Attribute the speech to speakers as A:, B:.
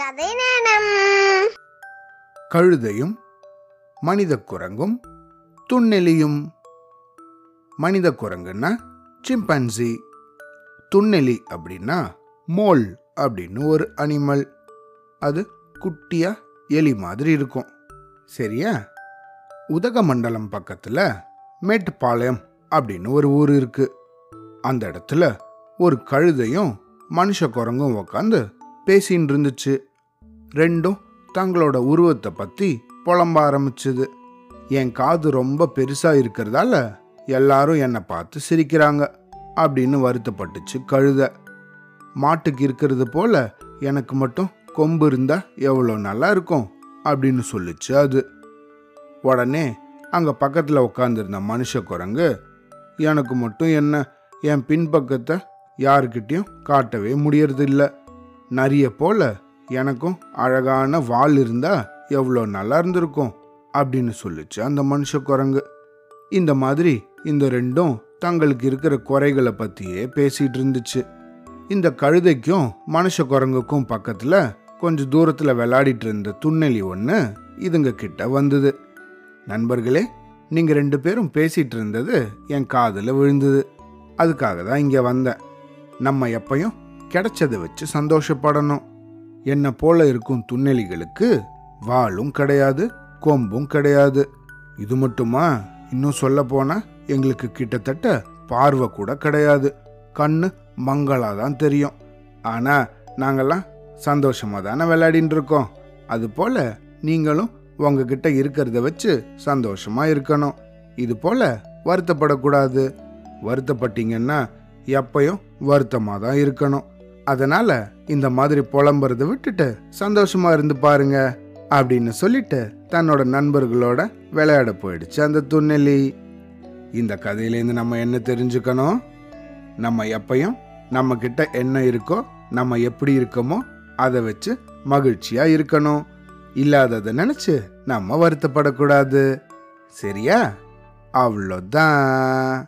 A: கதை நேரம்
B: கழுதையும் மனித குரங்கும் துண்ணெலியும். மனித குரங்குன்னா சிம்பன்சி. துண்ணெலி அப்படின்னா மோல் அப்படின்னு ஒரு அனிமல். அது குட்டியா எலி மாதிரி இருக்கும். சரியா? உதகமண்டலம் பக்கத்தில் மேட்டுப்பாளையம் அப்படின்னு ஒரு ஊர் இருக்கு. அந்த இடத்துல ஒரு கழுதையும் மனுஷ குரங்கும் உக்காந்து பேசின்னு இருந்துச்சு ரெண்டும் தங்களோட உருவத்தை பற்றி புலம்ப ஆரம்பிச்சுது. என் காது ரொம்ப பெருசாக இருக்கிறதால எல்லாரும் என்னை பார்த்து சிரிக்கிறாங்க அப்படின்னு வருத்தப்பட்டுச்சு கழுத. மாட்டுக்கு இருக்கிறது போல எனக்கு மட்டும் கொம்பு இருந்தால் எவ்வளோ நல்லா இருக்கும் அப்படின்னு சொல்லிச்சு அது. உடனே அங்கே பக்கத்தில் உட்காந்துருந்த மனுஷ குரங்கு எனக்கு மட்டும் என்ன என் பின்பக்கத்தை யாருக்கிட்டேயும் காட்டவே முடியறதில்ல. நிறைய போல எனக்கும் அழகான வால் இருந்தா எவ்வளோ நல்லா இருந்திருக்கும் அப்படின்னு சொல்லிச்சு அந்த மனுஷ குரங்கு இந்த மாதிரி இந்த ரெண்டும் தங்களுக்கு இருக்கிற குறைகளை பத்தியே பேசிட்டு இருந்துச்சு. இந்த கழுதைக்கும் மனுஷ குரங்குக்கும் பக்கத்துல கொஞ்சம் தூரத்துல விளையாடிட்டு இருந்த துண்ணெலி ஒன்று இதுங்க கிட்ட வந்தது. நண்பர்களே நீங்க ரெண்டு பேரும் பேசிட்டு இருந்தது என் காதில் விழுந்தது. அதுக்காக தான் இங்க வந்தேன். நம்ம எப்பையும் கிடைச்சதை வச்சு சந்தோஷப்படணும். என்னை போல இருக்கும் துண்ணெலிகளுக்கு வாலும் கிடையாது கொம்பும் கிடையாது. இது மட்டுமா? இன்னும் சொல்ல போனா எங்களுக்கு கிட்டத்தட்ட பார்வை கூட கிடையாது. கண்ணு மங்களா தான் தெரியும். ஆனா நாங்கெல்லாம் சந்தோஷமா தானே விளையாடின்னு இருக்கோம். அது போல நீங்களும் உங்ககிட்ட இருக்கிறத வச்சு சந்தோஷமா இருக்கணும். இது போல வருத்தப்படக்கூடாது. வருத்தப்பட்டீங்கன்னா எப்பயும் வருத்தமாக தான் இருக்கணும். அதனால இந்த மாதிரி புலம்புறதை விட்டுட்டு சந்தோஷமா இருந்து பாருங்க அப்படின்னு சொல்லிட்டு தன்னோட நண்பர்களோட விளையாட போயிடுச்சு அந்த துண்ணெலி இந்த கதையிலேருந்து நம்ம என்ன தெரிஞ்சுக்கணும்? நம்ம எப்பையும் நம்ம கிட்ட என்ன இருக்கோ நம்ம எப்படி இருக்கோமோ அதை வச்சு மகிழ்ச்சியா இருக்கணும். இல்லாததை நினைச்சு நம்ம வருத்தப்படக்கூடாது. சரியா? அவ்வளோதான்.